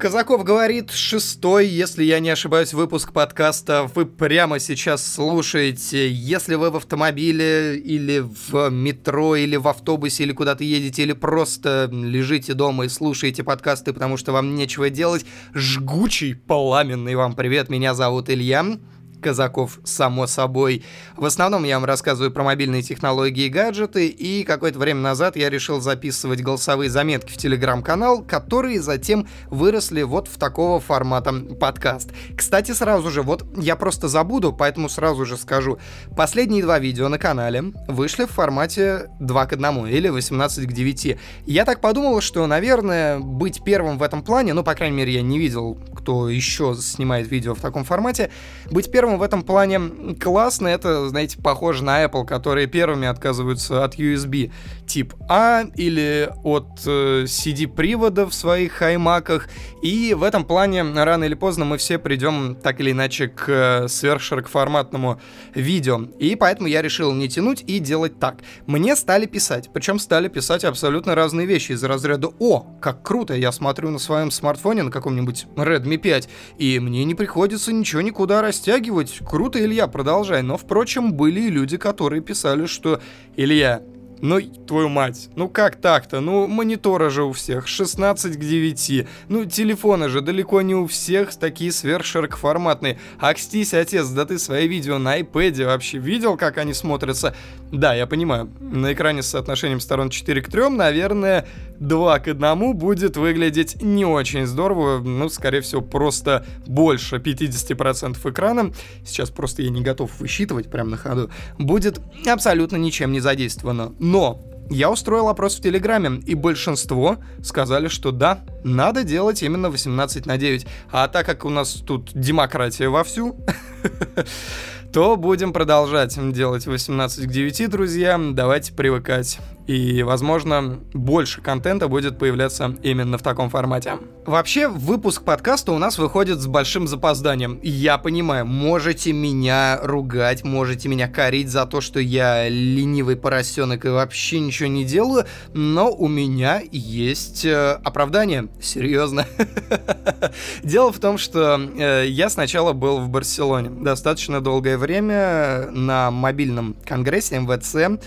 Казаков говорит, шестой, если я не ошибаюсь, выпуск подкаста вы прямо сейчас слушаете. Если вы в автомобиле или в метро, или в автобусе, или куда-то едете, или просто лежите дома и слушаете подкасты, потому что вам нечего делать, жгучий, пламенный вам привет, меня зовут Илья. Казаков, само собой. В основном я вам рассказываю про мобильные технологии и гаджеты, и какое-то время назад я решил записывать голосовые заметки в телеграм-канал, которые затем выросли вот в такого формата подкаст. Кстати, сразу же, вот я просто забуду, поэтому сразу же скажу. Последние два видео на канале вышли в формате 2 к 1 или 18 к 9. Я так подумал, что, наверное, быть первым в этом плане, ну, по крайней мере, я не видел, кто еще снимает видео в таком формате, быть первым в этом плане классно. Это, знаете, похоже на Apple, которые первыми отказываются от USB тип А или от э, CD-привода в своих iMac. И в этом плане рано или поздно мы все придем так или иначе к э, сверхширокоформатному видео. И поэтому я решил не тянуть и делать так. Мне стали писать, причем стали писать абсолютно разные вещи из разряда «О, как круто, я смотрю на своем смартфоне, на каком-нибудь Redmi 5, и мне не приходится ничего никуда растягивать. Круто, Илья, продолжай». Но, впрочем, были и люди, которые писали, что «Илья, ну, твою мать, ну как так-то? Ну, монитора же у всех 16 к 9. Ну, телефоны же далеко не у всех такие сверхширокоформатные. Акстись, отец, да ты свои видео на iPad вообще видел, как они смотрятся? Да, я понимаю, на экране с соотношением сторон 4 к 3, наверное, 2 к 1 будет выглядеть не очень здорово. Ну, скорее всего, просто больше 50% экрана. Сейчас просто я не готов высчитывать прямо на ходу. Будет абсолютно ничем не задействовано. Но я устроил опрос в Телеграме, и большинство сказали, что да, надо делать именно 18 на 9. А так как у нас тут демократия вовсю, то будем продолжать делать 18 к 9, друзья. Давайте привыкать и, возможно, больше контента будет появляться именно в таком формате. Вообще, выпуск подкаста у нас выходит с большим запозданием. Я понимаю, можете меня ругать, можете меня корить за то, что я ленивый поросенок и вообще ничего не делаю, но у меня есть э, оправдание. Серьезно. Дело в том, что э, я сначала был в Барселоне достаточно долгое время на мобильном конгрессе МВЦ,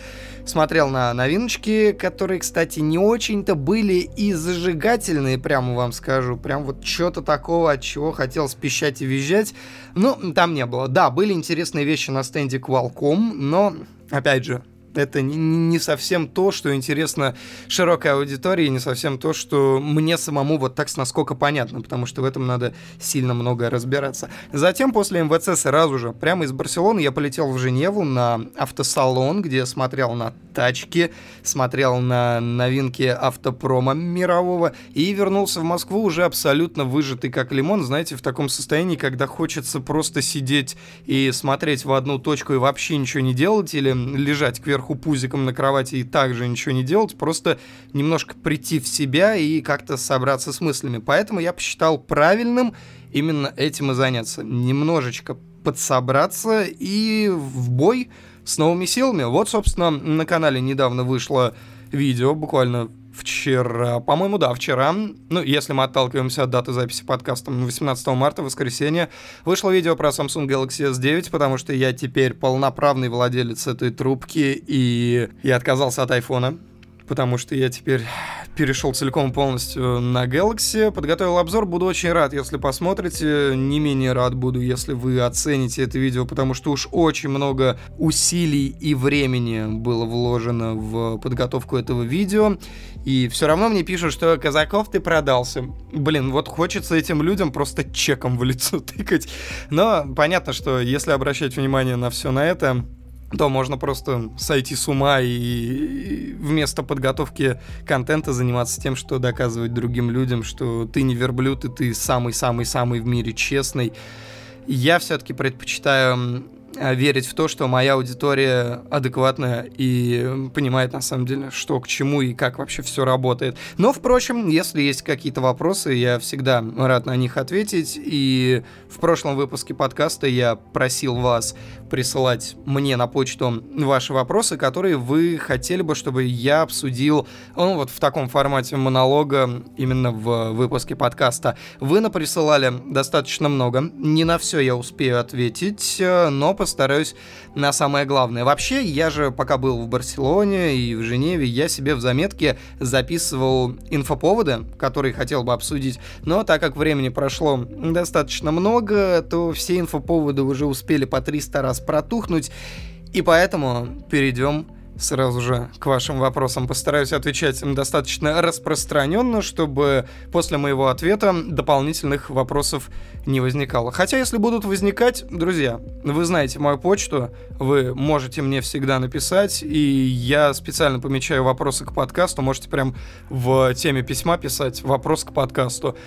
смотрел на новиночки, которые, кстати, не очень-то были и зажигательные, прямо вам скажу. Прям вот что-то такого, от чего хотел пищать и визжать. Ну, там не было. Да, были интересные вещи на стенде Qualcomm, но, опять же, это не, не совсем то, что интересно широкой аудитории, не совсем то, что мне самому вот так насколько понятно, потому что в этом надо сильно много разбираться. Затем после МВЦ сразу же, прямо из Барселоны, я полетел в Женеву на автосалон, где смотрел на тачки, смотрел на новинки автопрома мирового и вернулся в Москву уже абсолютно выжатый как лимон, знаете, в таком состоянии, когда хочется просто сидеть и смотреть в одну точку и вообще ничего не делать или лежать кверху сверху пузиком на кровати и также ничего не делать, просто немножко прийти в себя и как-то собраться с мыслями. Поэтому я посчитал правильным именно этим и заняться. Немножечко подсобраться и в бой с новыми силами. Вот, собственно, на канале недавно вышло видео, буквально вчера, по-моему, да, вчера, ну, если мы отталкиваемся от даты записи подкаста, 18 марта, воскресенье, вышло видео про Samsung Galaxy S9, потому что я теперь полноправный владелец этой трубки, и я отказался от айфона, потому что я теперь перешел целиком полностью на Galaxy. Подготовил обзор, буду очень рад, если посмотрите. Не менее рад буду, если вы оцените это видео, потому что уж очень много усилий и времени было вложено в подготовку этого видео. И все равно мне пишут, что Казаков, ты продался. Блин, вот хочется этим людям просто чеком в лицо тыкать. Но понятно, что если обращать внимание на все на это, то можно просто сойти с ума и вместо подготовки контента заниматься тем, что доказывать другим людям, что ты не верблюд и ты самый-самый-самый в мире честный. Я все-таки предпочитаю верить в то, что моя аудитория адекватная и понимает на самом деле, что к чему и как вообще все работает. Но, впрочем, если есть какие-то вопросы, я всегда рад на них ответить. И в прошлом выпуске подкаста я просил вас присылать мне на почту ваши вопросы, которые вы хотели бы, чтобы я обсудил ну, вот в таком формате монолога именно в выпуске подкаста. Вы наприсылали достаточно много. Не на все я успею ответить, но постараюсь на самое главное. Вообще, я же пока был в Барселоне и в Женеве, я себе в заметке записывал инфоповоды, которые хотел бы обсудить. Но так как времени прошло достаточно много, то все инфоповоды уже успели по 300 раз протухнуть. И поэтому перейдем сразу же к вашим вопросам. Постараюсь отвечать достаточно распространенно, чтобы после моего ответа дополнительных вопросов не возникало. Хотя, если будут возникать, друзья, вы знаете мою почту, вы можете мне всегда написать, и я специально помечаю вопросы к подкасту, можете прям в теме письма писать вопрос к подкасту.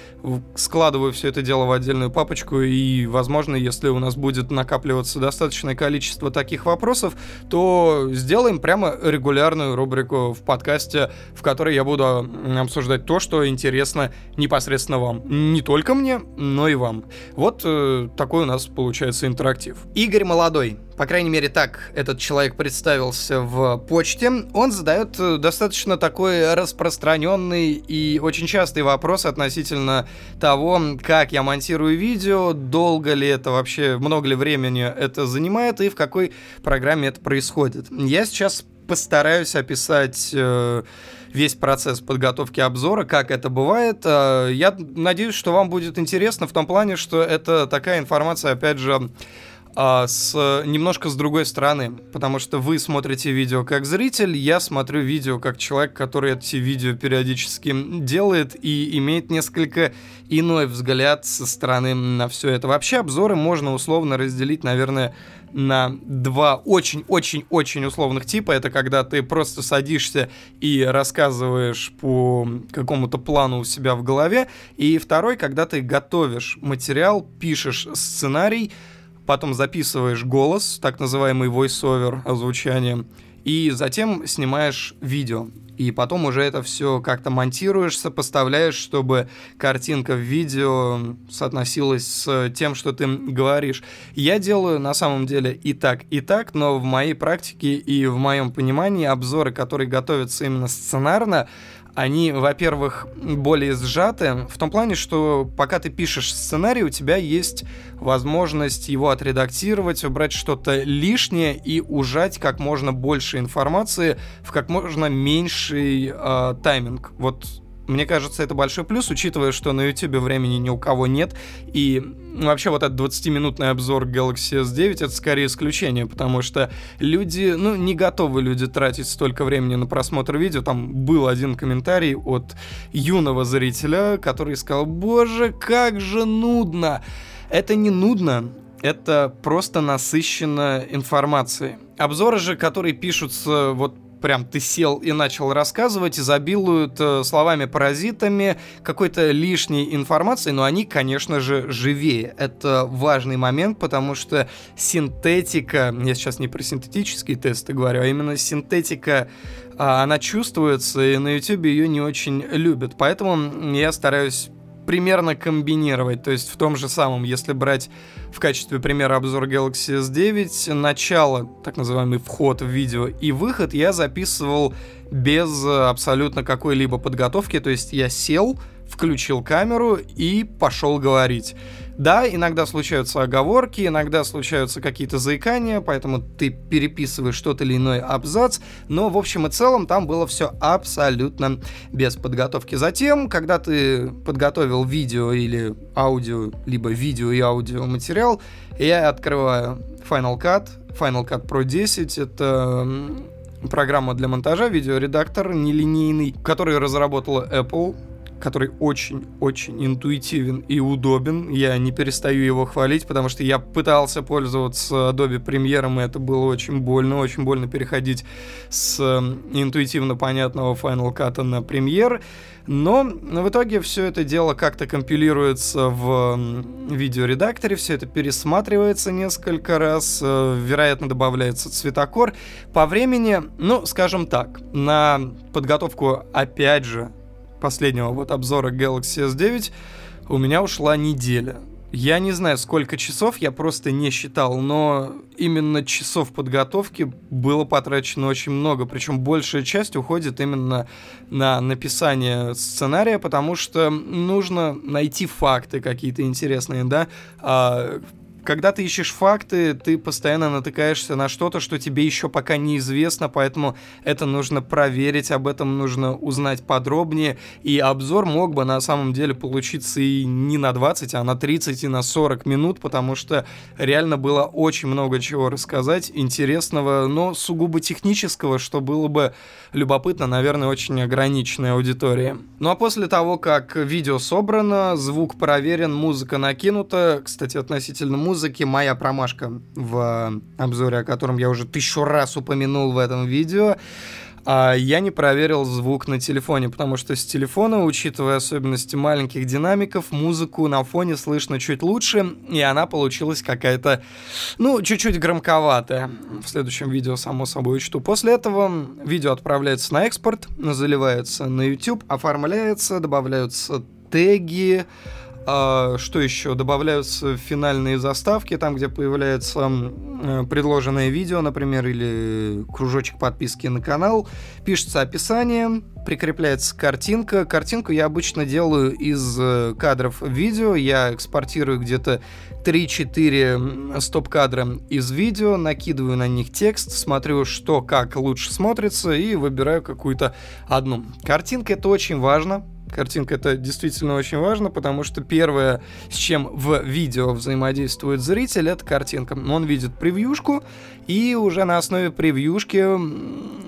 Складываю все это дело в отдельную папочку, и, возможно, если у нас будет накапливаться достаточное количество таких вопросов, то сделаем прям прямо регулярную рубрику в подкасте, в которой я буду обсуждать то, что интересно непосредственно вам. Не только мне, но и вам. Вот э, такой у нас получается интерактив. Игорь Молодой. По крайней мере, так этот человек представился в почте. Он задает э, достаточно такой распространенный и очень частый вопрос относительно того, как я монтирую видео, долго ли это вообще, много ли времени это занимает и в какой программе это происходит. Я сейчас постараюсь описать э, весь процесс подготовки обзора, как это бывает. Э, я надеюсь, что вам будет интересно в том плане, что это такая информация, опять же, а, с немножко с другой стороны, потому что вы смотрите видео как зритель, я смотрю видео как человек, который эти видео периодически делает и имеет несколько иной взгляд со стороны на все это. Вообще обзоры можно условно разделить, наверное, на два очень-очень-очень условных типа. Это когда ты просто садишься и рассказываешь по какому-то плану у себя в голове. И второй, когда ты готовишь материал, пишешь сценарий, потом записываешь голос, так называемый voice-over, озвучание, и затем снимаешь видео. И потом уже это все как-то монтируешь, сопоставляешь, чтобы картинка в видео соотносилась с тем, что ты говоришь. Я делаю на самом деле и так, и так, но в моей практике и в моем понимании обзоры, которые готовятся именно сценарно, они, во-первых, более сжаты, в том плане, что пока ты пишешь сценарий, у тебя есть возможность его отредактировать, убрать что-то лишнее и ужать как можно больше информации в как можно меньший э, тайминг. Вот мне кажется, это большой плюс, учитывая, что на YouTube времени ни у кого нет. И вообще вот этот 20-минутный обзор Galaxy S9 это скорее исключение, потому что люди, ну, не готовы люди тратить столько времени на просмотр видео. Там был один комментарий от юного зрителя, который сказал, боже, как же нудно. Это не нудно, это просто насыщенно информацией. Обзоры же, которые пишутся вот прям ты сел и начал рассказывать, изобилуют э, словами-паразитами, какой-то лишней информацией, но они, конечно же, живее. Это важный момент, потому что синтетика, я сейчас не про синтетические тесты говорю, а именно синтетика, э, она чувствуется, и на YouTube ее не очень любят. Поэтому я стараюсь примерно комбинировать. То есть в том же самом, если брать в качестве примера обзор Galaxy S9, начало, так называемый вход в видео и выход я записывал без абсолютно какой-либо подготовки. То есть я сел, включил камеру и пошел говорить. Да, иногда случаются оговорки, иногда случаются какие-то заикания, поэтому ты переписываешь тот или иной абзац, но в общем и целом там было все абсолютно без подготовки. Затем, когда ты подготовил видео или аудио, либо видео и аудио материал, я открываю Final Cut, Final Cut Pro 10, это программа для монтажа, видеоредактор нелинейный, который разработала Apple, который очень-очень интуитивен и удобен. Я не перестаю его хвалить, потому что я пытался пользоваться Adobe Premiere, и это было очень больно, очень больно переходить с интуитивно понятного Final Cut на Premiere. Но в итоге все это дело как-то компилируется в видеоредакторе, все это пересматривается несколько раз, э, вероятно, добавляется цветокор. По времени, ну, скажем так, на подготовку, опять же, последнего вот обзора Galaxy S9 у меня ушла неделя. Я не знаю, сколько часов, я просто не считал, но именно часов подготовки было потрачено очень много, причем большая часть уходит именно на написание сценария, потому что нужно найти факты какие-то интересные, да, а когда ты ищешь факты, ты постоянно натыкаешься на что-то, что тебе еще пока неизвестно, поэтому это нужно проверить, об этом нужно узнать подробнее. И обзор мог бы на самом деле получиться и не на 20, а на 30 и на 40 минут, потому что реально было очень много чего рассказать, интересного, но сугубо технического, что было бы любопытно, наверное, очень ограниченной аудитории. Ну а после того, как видео собрано, звук проверен, музыка накинута, кстати, относительно музыки, музыки моя промашка в обзоре, о котором я уже тысячу раз упомянул в этом видео. А я не проверил звук на телефоне, потому что с телефона, учитывая особенности маленьких динамиков, музыку на фоне слышно чуть лучше, и она получилась какая-то, ну, чуть-чуть громковатая. В следующем видео, само собой, учту. После этого видео отправляется на экспорт, заливается на YouTube, оформляется, добавляются теги, а, что еще? Добавляются финальные заставки, там, где появляется э, предложенное видео, например, или кружочек подписки на канал. Пишется описание, прикрепляется картинка. Картинку я обычно делаю из э, кадров видео. Я экспортирую где-то 3-4 стоп-кадра из видео, накидываю на них текст, смотрю, что как лучше смотрится и выбираю какую-то одну. Картинка это очень важно, Картинка это действительно очень важно, потому что первое, с чем в видео взаимодействует зритель, это картинка. Он видит превьюшку и уже на основе превьюшки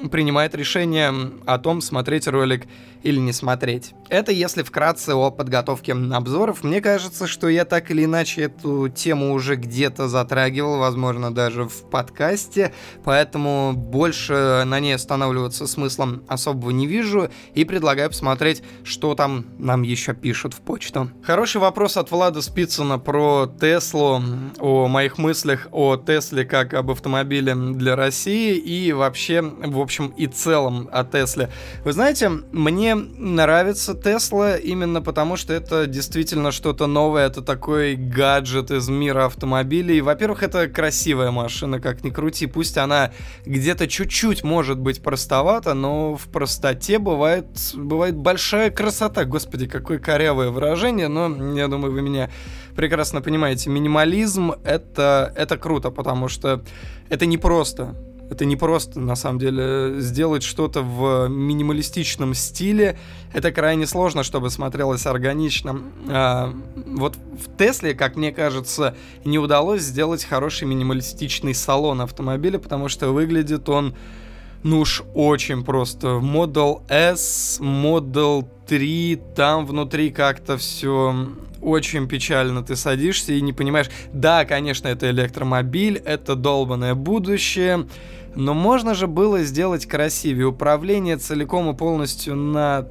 принимает решение о том, смотреть ролик или не смотреть. Это если вкратце о подготовке обзоров. Мне кажется, что я так или иначе эту тему уже где-то затрагивал, возможно, даже в подкасте, поэтому больше на ней останавливаться смыслом особого не вижу и предлагаю посмотреть, что там нам еще пишут в почту. Хороший вопрос от Влада Спицына про Теслу, о моих мыслях о Тесле как об автомобиле для России и вообще, в общем и целом о Тесле. Вы знаете, мне нравится Тесла именно потому, что это действительно что-то новое, это такой гаджет из мира автомобилей. Во-первых, это красивая машина, как ни крути, пусть она где-то чуть-чуть может быть простовата, но в простоте бывает, бывает большая красота. Господи, какое корявое выражение, но я думаю, вы меня прекрасно понимаете. Минимализм это, это круто, потому что это не просто это не просто, на самом деле, сделать что-то в минималистичном стиле. Это крайне сложно, чтобы смотрелось органично. А, вот в Тесле, как мне кажется, не удалось сделать хороший минималистичный салон автомобиля, потому что выглядит он, ну уж очень просто. Model S, Model 3, там внутри как-то все очень печально. Ты садишься и не понимаешь, да, конечно, это электромобиль, это долбанное будущее, но можно же было сделать красивее. Управление целиком и полностью на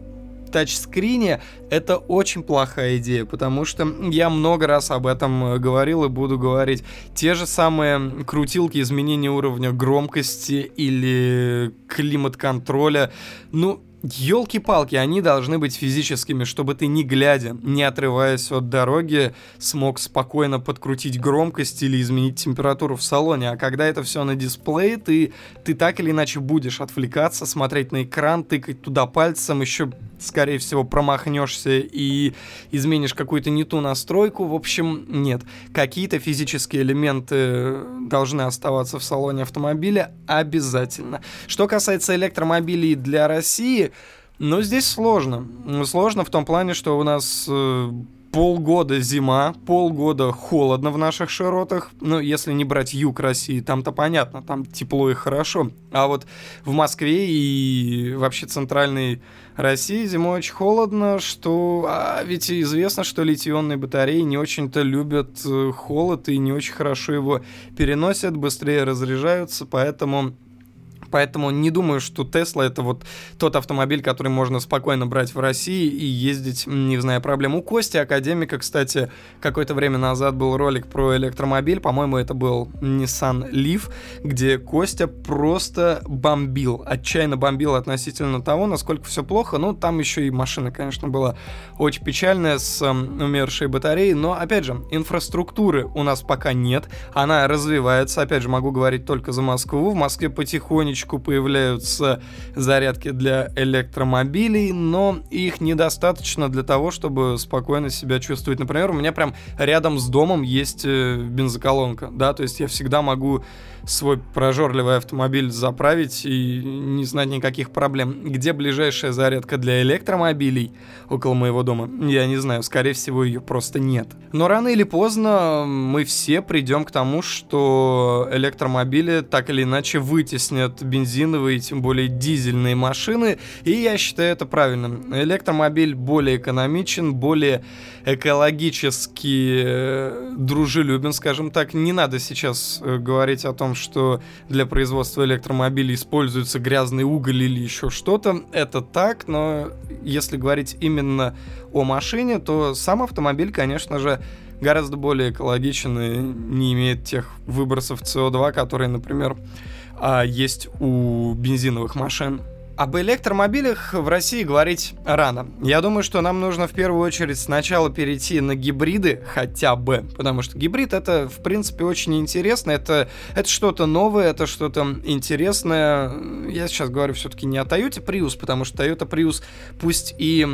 тачскрине это очень плохая идея, потому что я много раз об этом э, говорил и буду говорить. Те же самые крутилки изменения уровня громкости или климат-контроля, ну, Елки-палки, они должны быть физическими, чтобы ты не глядя, не отрываясь от дороги, смог спокойно подкрутить громкость или изменить температуру в салоне. А когда это все на дисплее, ты, ты так или иначе будешь отвлекаться, смотреть на экран, тыкать туда пальцем, еще, скорее всего, промахнешься и изменишь какую-то не ту настройку. В общем, нет. Какие-то физические элементы должны оставаться в салоне автомобиля обязательно. Что касается электромобилей для России, но здесь сложно. Сложно в том плане, что у нас э, полгода зима, полгода холодно в наших широтах. Ну, если не брать юг России, там-то понятно, там тепло и хорошо. А вот в Москве и вообще центральной России зимой очень холодно, что... А ведь известно, что литионные батареи не очень-то любят э, холод и не очень хорошо его переносят, быстрее разряжаются, поэтому Поэтому не думаю, что Тесла это вот тот автомобиль, который можно спокойно брать в России и ездить, не зная проблем. У Кости Академика, кстати, какое-то время назад был ролик про электромобиль, по-моему, это был Nissan Leaf, где Костя просто бомбил, отчаянно бомбил относительно того, насколько все плохо. Ну, там еще и машина, конечно, была очень печальная с э, умершей батареей, но, опять же, инфраструктуры у нас пока нет, она развивается, опять же, могу говорить только за Москву, в Москве потихонечку потихонечку появляются зарядки для электромобилей, но их недостаточно для того, чтобы спокойно себя чувствовать. Например, у меня прям рядом с домом есть э, бензоколонка, да, то есть я всегда могу свой прожорливый автомобиль заправить и не знать никаких проблем. Где ближайшая зарядка для электромобилей около моего дома? Я не знаю, скорее всего ее просто нет. Но рано или поздно мы все придем к тому, что электромобили так или иначе вытеснят бензиновые, тем более дизельные машины, и я считаю это правильным. Электромобиль более экономичен, более экологически э, дружелюбен, скажем так. Не надо сейчас э, говорить о том, что для производства электромобилей используется грязный уголь или еще что-то. Это так, но если говорить именно о машине, то сам автомобиль, конечно же, гораздо более экологичен и не имеет тех выбросов СО2, которые, например, а, есть у бензиновых машин. Об электромобилях в России говорить рано. Я думаю, что нам нужно в первую очередь сначала перейти на гибриды хотя бы, потому что гибрид это, в принципе, очень интересно. Это, это что-то новое, это что-то интересное. Я сейчас говорю все-таки не о Toyota Prius, потому что Toyota Prius пусть и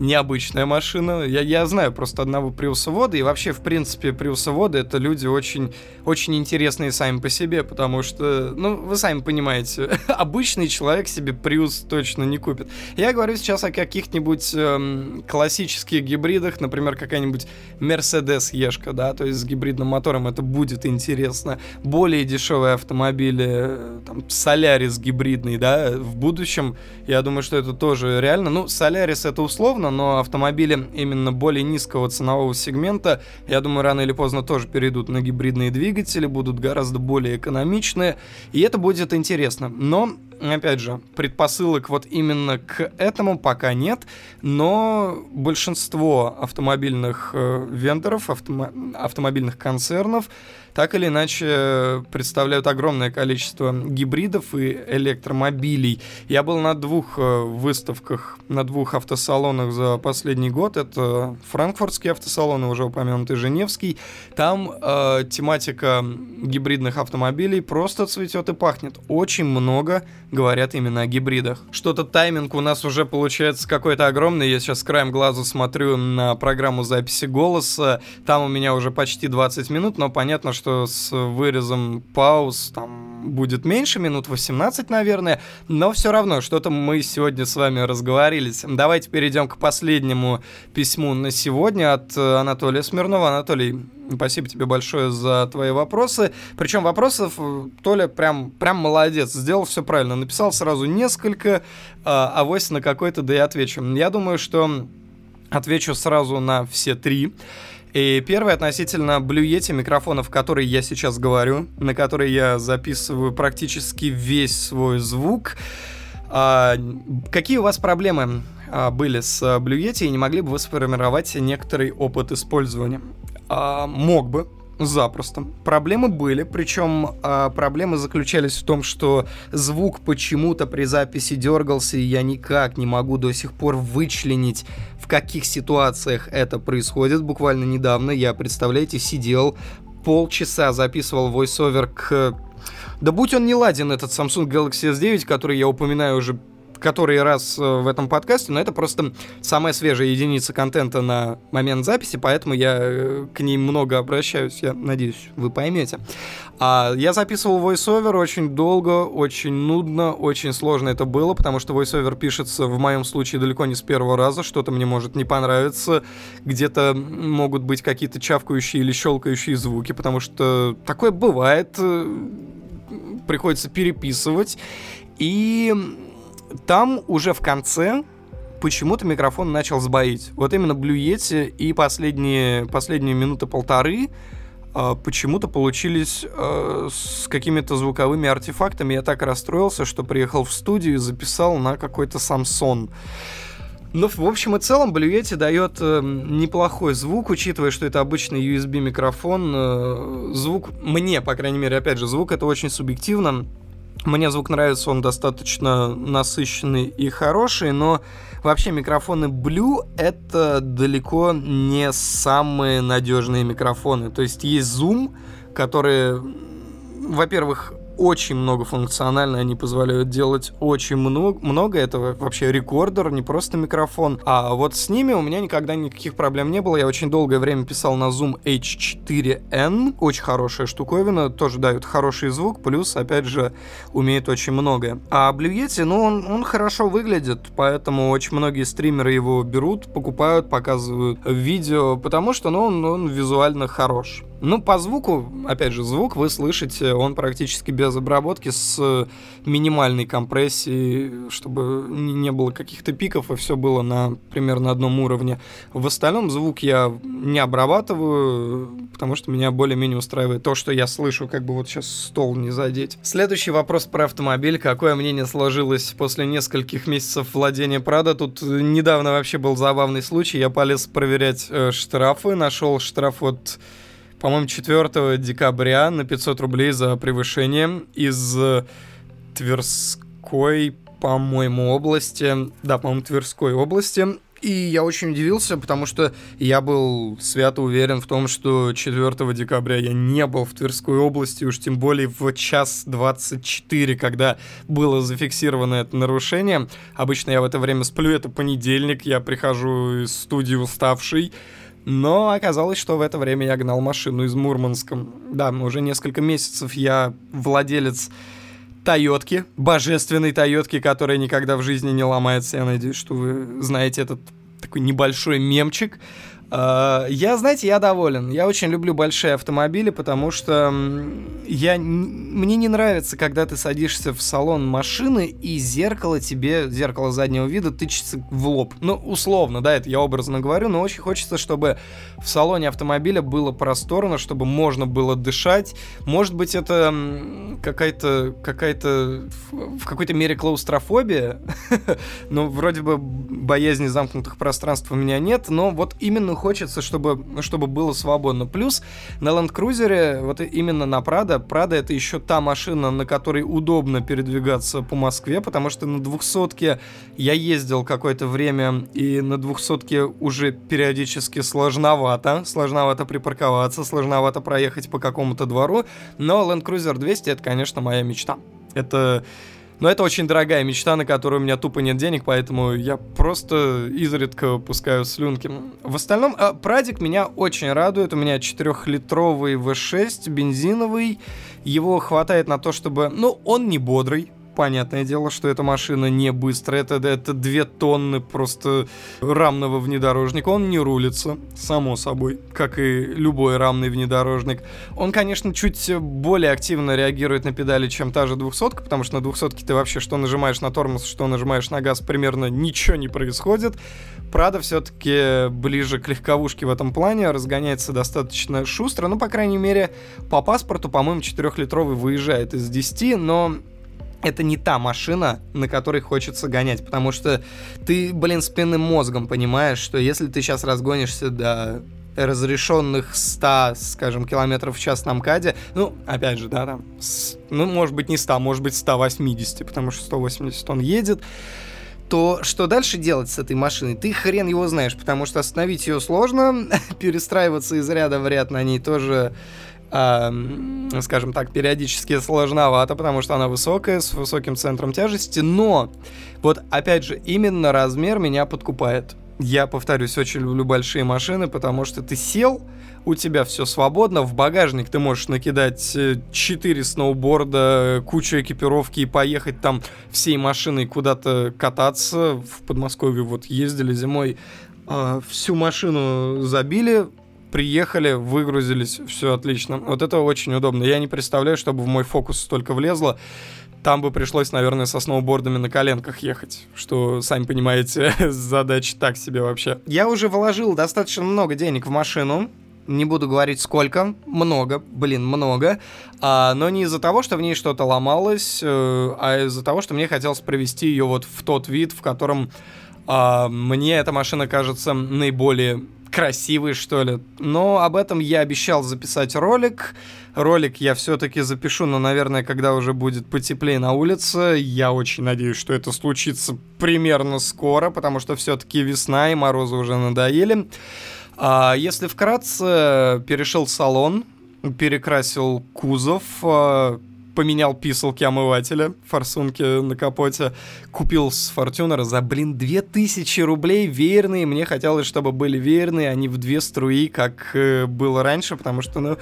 необычная машина. Я, я знаю просто одного приусовода, и вообще, в принципе, приусоводы — это люди очень, очень интересные сами по себе, потому что, ну, вы сами понимаете, обычный человек себе приус точно не купит. Я говорю сейчас о каких-нибудь эм, классических гибридах, например, какая-нибудь Mercedes Ешка, да, то есть с гибридным мотором это будет интересно. Более дешевые автомобили, э, там, Solaris гибридный, да, в будущем, я думаю, что это тоже реально. Ну, Solaris это условно, но автомобили именно более низкого ценового сегмента, я думаю, рано или поздно тоже перейдут на гибридные двигатели, будут гораздо более экономичные, и это будет интересно. Но опять же, предпосылок вот именно к этому пока нет, но большинство автомобильных э, вендоров, автомо автомобильных концернов так или иначе представляют огромное количество гибридов и электромобилей. Я был на двух э, выставках, на двух автосалонах за последний год. Это франкфуртский автосалон и уже упомянутый Женевский. Там э, тематика гибридных автомобилей просто цветет и пахнет. Очень много говорят именно о гибридах. Что-то тайминг у нас уже получается какой-то огромный. Я сейчас краем глаза смотрю на программу записи голоса. Там у меня уже почти 20 минут, но понятно, что с вырезом пауз там будет меньше, минут 18, наверное, но все равно, что-то мы сегодня с вами разговорились. Давайте перейдем к последнему письму на сегодня от Анатолия Смирнова. Аватолий, Спасибо тебе большое за твои вопросы. Причем вопросов Толя прям, прям молодец, сделал все правильно. Написал сразу несколько, а авось на какой-то да и отвечу. Я думаю, что отвечу сразу на все три. И первый относительно Yeti микрофонов, которые я сейчас говорю, на которые я записываю практически весь свой звук. А, какие у вас проблемы а, были с Yeti и не могли бы вы сформировать некоторый опыт использования? А, мог бы, Запросто. Проблемы были, причем э, проблемы заключались в том, что звук почему-то при записи дергался, и я никак не могу до сих пор вычленить, в каких ситуациях это происходит. Буквально недавно я, представляете, сидел полчаса, записывал voiceover к... Да будь он не ладен, этот Samsung Galaxy S9, который я упоминаю уже который раз э, в этом подкасте, но это просто самая свежая единица контента на момент записи, поэтому я э, к ней много обращаюсь, я надеюсь, вы поймете. А я записывал voiceover очень долго, очень нудно, очень сложно это было, потому что voiceover пишется в моем случае далеко не с первого раза, что-то мне может не понравиться, где-то могут быть какие-то чавкающие или щелкающие звуки, потому что такое бывает, э, приходится переписывать, и там уже в конце почему-то микрофон начал сбоить. Вот именно Yeti и последние, последние минуты полторы э, почему-то получились э, с какими-то звуковыми артефактами. Я так расстроился, что приехал в студию и записал на какой-то Samsung. Ну, в общем и целом, Yeti дает э, неплохой звук, учитывая, что это обычный USB микрофон. Э, звук, мне, по крайней мере, опять же, звук это очень субъективно. Мне звук нравится, он достаточно насыщенный и хороший, но вообще микрофоны Blue это далеко не самые надежные микрофоны. То есть есть Zoom, которые, во-первых, очень многофункциональны, они позволяют делать очень много, много. Это вообще рекордер, не просто микрофон. А вот с ними у меня никогда никаких проблем не было. Я очень долгое время писал на Zoom H4n. Очень хорошая штуковина, тоже дает хороший звук, плюс, опять же, умеет очень многое. А Blue Yeti, ну, он, он хорошо выглядит, поэтому очень многие стримеры его берут, покупают, показывают видео, потому что, ну, он, он визуально хорош. Ну, по звуку, опять же, звук вы слышите, он практически без обработки с минимальной компрессией, чтобы не было каких-то пиков, и все было на примерно одном уровне. В остальном звук я не обрабатываю, потому что меня более-менее устраивает то, что я слышу, как бы вот сейчас стол не задеть. Следующий вопрос про автомобиль. Какое мнение сложилось после нескольких месяцев владения Прада? Тут недавно вообще был забавный случай. Я полез проверять э, штрафы, нашел штраф от по-моему, 4 декабря на 500 рублей за превышение из Тверской, по-моему, области. Да, по-моему, Тверской области. И я очень удивился, потому что я был свято уверен в том, что 4 декабря я не был в Тверской области, уж тем более в час 24, когда было зафиксировано это нарушение. Обычно я в это время сплю, это понедельник, я прихожу из студии уставший, но оказалось, что в это время я гнал машину из Мурманска. Да, уже несколько месяцев я владелец Тойотки, божественной Тойотки, которая никогда в жизни не ломается. Я надеюсь, что вы знаете этот такой небольшой мемчик. А, я, знаете, я доволен. Я очень люблю большие автомобили, потому что я, мне не нравится, когда ты садишься в салон машины, и зеркало тебе, зеркало заднего вида, тычется в лоб. Ну, условно, да, это я образно говорю, но очень хочется, чтобы в салоне автомобиля было просторно, чтобы можно было дышать. Может быть, это какая-то, какая-то, в какой-то мере клаустрофобия, но вроде бы боязни замкнутых пространств у меня нет, но вот именно хочется, чтобы, чтобы было свободно. Плюс на Land Cruiser, вот именно на Prado, Prado это еще та машина, на которой удобно передвигаться по Москве, потому что на 200 я ездил какое-то время, и на 200 уже периодически сложновато, сложновато припарковаться, сложновато проехать по какому-то двору, но Land Cruiser 200 это, конечно, моя мечта. Это но это очень дорогая мечта, на которую у меня тупо нет денег, поэтому я просто изредка пускаю слюнки. В остальном, э, Прадик меня очень радует. У меня 4-литровый V6 бензиновый. Его хватает на то, чтобы... Ну, он не бодрый, понятное дело, что эта машина не быстрая, это, это две тонны просто рамного внедорожника, он не рулится, само собой, как и любой рамный внедорожник. Он, конечно, чуть более активно реагирует на педали, чем та же двухсотка, потому что на двухсотке ты вообще что нажимаешь на тормоз, что нажимаешь на газ, примерно ничего не происходит. Прада все-таки ближе к легковушке в этом плане, разгоняется достаточно шустро, ну, по крайней мере, по паспорту, по-моему, 4-литровый выезжает из 10, но это не та машина, на которой хочется гонять, потому что ты, блин, спинным мозгом понимаешь, что если ты сейчас разгонишься до разрешенных 100, скажем, километров в час на МКАДе, ну, опять же, да, там, с, ну, может быть, не 100, может быть, 180, потому что 180 он едет, то что дальше делать с этой машиной? Ты хрен его знаешь, потому что остановить ее сложно, перестраиваться из ряда в ряд на ней тоже а, скажем так, периодически сложновато, потому что она высокая, с высоким центром тяжести, но вот опять же, именно размер меня подкупает. Я, повторюсь, очень люблю большие машины, потому что ты сел, у тебя все свободно, в багажник ты можешь накидать 4 э, сноуборда, кучу экипировки и поехать там всей машиной куда-то кататься. В Подмосковье вот ездили зимой, э, всю машину забили, приехали, выгрузились, все отлично. Вот это очень удобно. Я не представляю, чтобы в мой фокус столько влезло. Там бы пришлось, наверное, со сноубордами на коленках ехать, что, сами понимаете, задача так себе вообще. Я уже вложил достаточно много денег в машину, не буду говорить сколько, много, блин, много, а, но не из-за того, что в ней что-то ломалось, э, а из-за того, что мне хотелось привести ее вот в тот вид, в котором а, мне эта машина кажется наиболее красивый, что ли. Но об этом я обещал записать ролик. Ролик я все-таки запишу, но, наверное, когда уже будет потеплее на улице. Я очень надеюсь, что это случится примерно скоро, потому что все-таки весна и морозы уже надоели. А если вкратце, перешел салон, перекрасил кузов, а, поменял писалки омывателя, форсунки на капоте, купил с Фортюнера за, блин, 2000 рублей веерные. Мне хотелось, чтобы были веерные, а не в две струи, как э, было раньше, потому что, ну,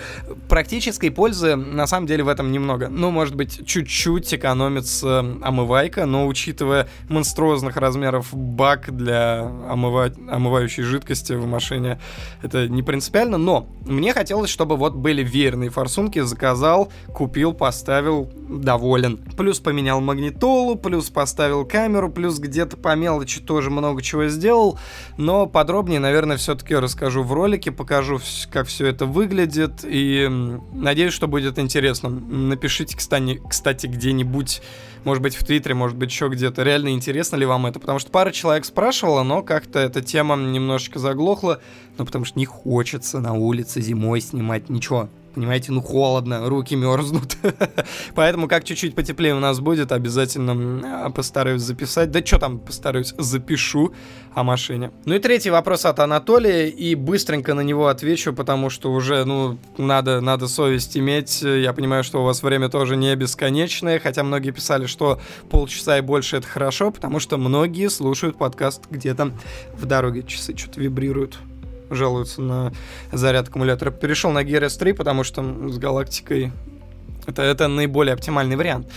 практической пользы на самом деле в этом немного. Ну, может быть, чуть-чуть экономится омывайка, но учитывая монструозных размеров бак для омыва... омывающей жидкости в машине, это не принципиально, но мне хотелось, чтобы вот были веерные форсунки, заказал, купил, поставил, поставил, доволен. Плюс поменял магнитолу, плюс поставил камеру, плюс где-то по мелочи тоже много чего сделал. Но подробнее, наверное, все-таки расскажу в ролике, покажу, как все это выглядит. И надеюсь, что будет интересно. Напишите, кстати, кстати где-нибудь может быть, в Твиттере, может быть, еще где-то. Реально интересно ли вам это? Потому что пара человек спрашивала, но как-то эта тема немножечко заглохла. Ну, потому что не хочется на улице зимой снимать ничего понимаете, ну холодно, руки мерзнут. Поэтому как чуть-чуть потеплее у нас будет, обязательно а, постараюсь записать. Да что там постараюсь, запишу о машине. Ну и третий вопрос от Анатолия, и быстренько на него отвечу, потому что уже, ну, надо, надо совесть иметь. Я понимаю, что у вас время тоже не бесконечное, хотя многие писали, что полчаса и больше это хорошо, потому что многие слушают подкаст где-то в дороге. Часы что-то вибрируют жалуются на заряд аккумулятора. Перешел на Gear S3, потому что с галактикой это, это наиболее оптимальный вариант.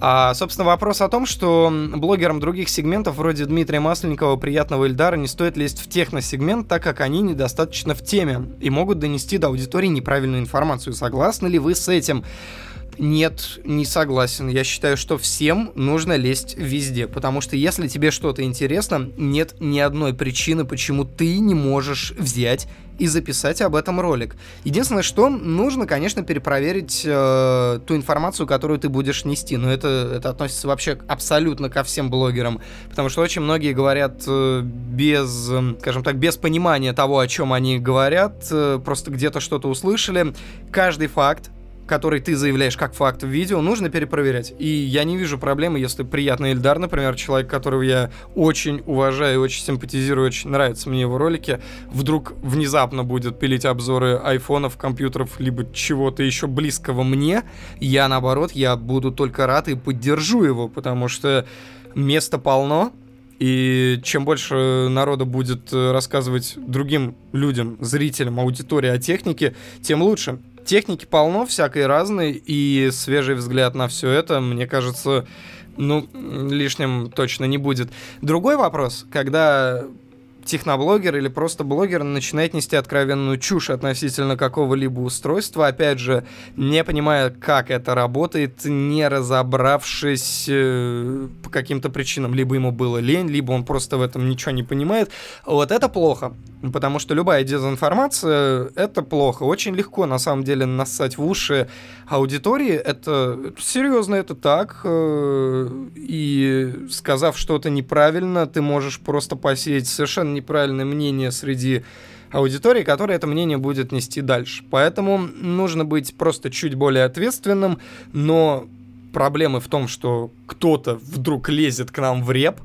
А, собственно, вопрос о том, что блогерам других сегментов, вроде Дмитрия Масленникова, Приятного Ильдара, не стоит лезть в техносегмент, так как они недостаточно в теме и могут донести до аудитории неправильную информацию. Согласны ли вы с этим? Нет, не согласен. Я считаю, что всем нужно лезть везде, потому что если тебе что-то интересно, нет ни одной причины, почему ты не можешь взять и записать об этом ролик. Единственное, что нужно, конечно, перепроверить э, ту информацию, которую ты будешь нести. Но это, это относится вообще абсолютно ко всем блогерам, потому что очень многие говорят э, без, э, скажем так, без понимания того, о чем они говорят, э, просто где-то что-то услышали. Каждый факт который ты заявляешь как факт в видео, нужно перепроверять. И я не вижу проблемы, если приятный Эльдар, например, человек, которого я очень уважаю, очень симпатизирую, очень нравятся мне его ролики, вдруг внезапно будет пилить обзоры айфонов, компьютеров, либо чего-то еще близкого мне, я, наоборот, я буду только рад и поддержу его, потому что места полно, и чем больше народа будет рассказывать другим людям, зрителям, аудитории о технике, тем лучше. Техники полно всякой разной, и свежий взгляд на все это, мне кажется, ну, лишним точно не будет. Другой вопрос, когда техноблогер или просто блогер начинает нести откровенную чушь относительно какого-либо устройства, опять же, не понимая, как это работает, не разобравшись э, по каким-то причинам. Либо ему было лень, либо он просто в этом ничего не понимает. Вот это плохо, потому что любая дезинформация — это плохо. Очень легко, на самом деле, нассать в уши аудитории. Это, серьезно, это так. Э, и сказав что-то неправильно, ты можешь просто посеять совершенно неправильное мнение среди аудитории, которая это мнение будет нести дальше. Поэтому нужно быть просто чуть более ответственным, но проблемы в том, что кто-то вдруг лезет к нам в реп,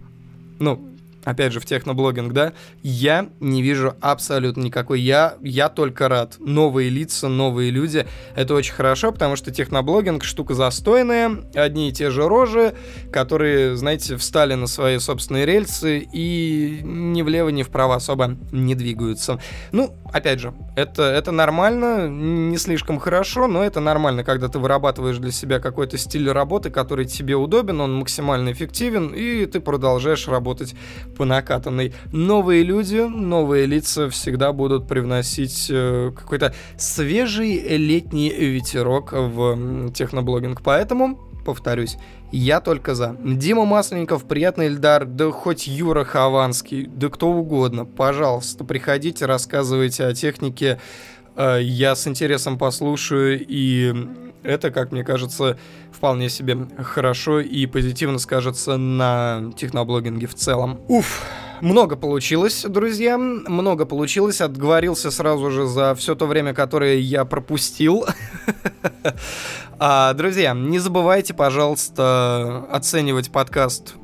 ну, опять же, в техноблогинг, да, я не вижу абсолютно никакой. Я, я только рад. Новые лица, новые люди. Это очень хорошо, потому что техноблогинг штука застойная. Одни и те же рожи, которые, знаете, встали на свои собственные рельсы и ни влево, ни вправо особо не двигаются. Ну, опять же, это, это нормально, не слишком хорошо, но это нормально, когда ты вырабатываешь для себя какой-то стиль работы, который тебе удобен, он максимально эффективен, и ты продолжаешь работать по накатанной. Новые люди, новые лица всегда будут привносить э, какой-то свежий летний ветерок в техноблогинг. Поэтому, повторюсь, я только за. Дима Масленников, приятный Эльдар, да хоть Юра Хованский, да кто угодно. Пожалуйста, приходите, рассказывайте о технике. Э, я с интересом послушаю, и это, как мне кажется, вполне себе хорошо и позитивно скажется на техноблогинге в целом. Уф, много получилось, друзья, много получилось. Отговорился сразу же за все то время, которое я пропустил. а, друзья, не забывайте, пожалуйста, оценивать подкаст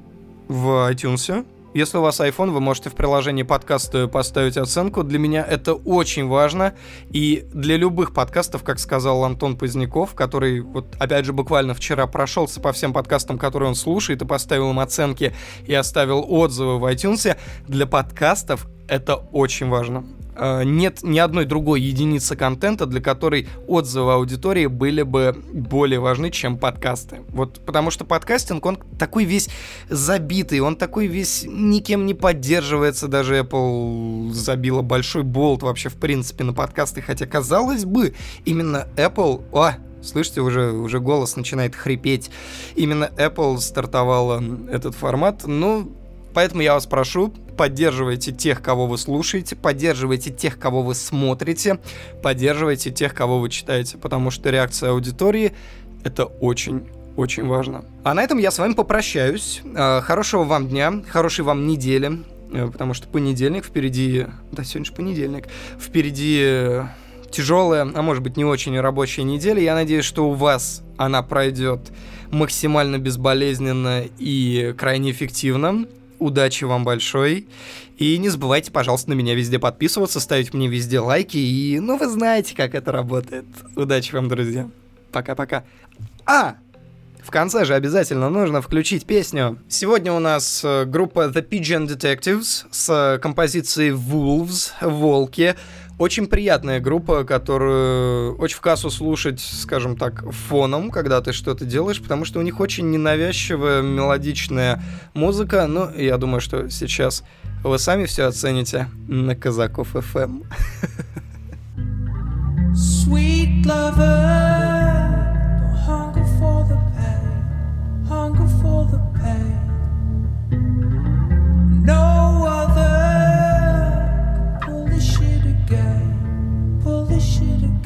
в iTunes. Если у вас iPhone, вы можете в приложении подкаста поставить оценку. Для меня это очень важно. И для любых подкастов, как сказал Антон Поздняков, который, вот опять же, буквально вчера прошелся по всем подкастам, которые он слушает, и поставил им оценки и оставил отзывы в iTunes, для подкастов это очень важно. Э, нет ни одной другой единицы контента, для которой отзывы аудитории были бы более важны, чем подкасты. Вот потому что подкастинг, он такой весь забитый, он такой весь никем не поддерживается, даже Apple забила большой болт вообще в принципе на подкасты, хотя казалось бы, именно Apple... О, Слышите, уже, уже голос начинает хрипеть. Именно Apple стартовала этот формат. Ну, Поэтому я вас прошу, поддерживайте тех, кого вы слушаете, поддерживайте тех, кого вы смотрите, поддерживайте тех, кого вы читаете, потому что реакция аудитории — это очень очень важно. А на этом я с вами попрощаюсь. А, хорошего вам дня, хорошей вам недели, э, потому что понедельник впереди... Да, сегодня же понедельник. Впереди тяжелая, а может быть не очень рабочая неделя. Я надеюсь, что у вас она пройдет максимально безболезненно и крайне эффективно. Удачи вам большой. И не забывайте, пожалуйста, на меня везде подписываться, ставить мне везде лайки. И, ну, вы знаете, как это работает. Удачи вам, друзья. Пока-пока. А! В конце же обязательно нужно включить песню. Сегодня у нас э, группа The Pigeon Detectives с композицией Wolves, Волки. Очень приятная группа, которую очень в кассу слушать, скажем так, фоном, когда ты что-то делаешь, потому что у них очень ненавязчивая мелодичная музыка. Ну, я думаю, что сейчас вы сами все оцените на Казаков FM. Sweet lover, hunger for the pain, hunger for the pain. No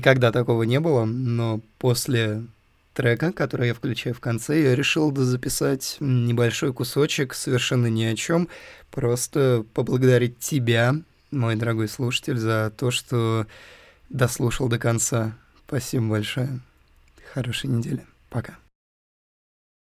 никогда такого не было, но после трека, который я включаю в конце, я решил записать небольшой кусочек совершенно ни о чем, просто поблагодарить тебя, мой дорогой слушатель, за то, что дослушал до конца. Спасибо большое. Хорошей недели. Пока.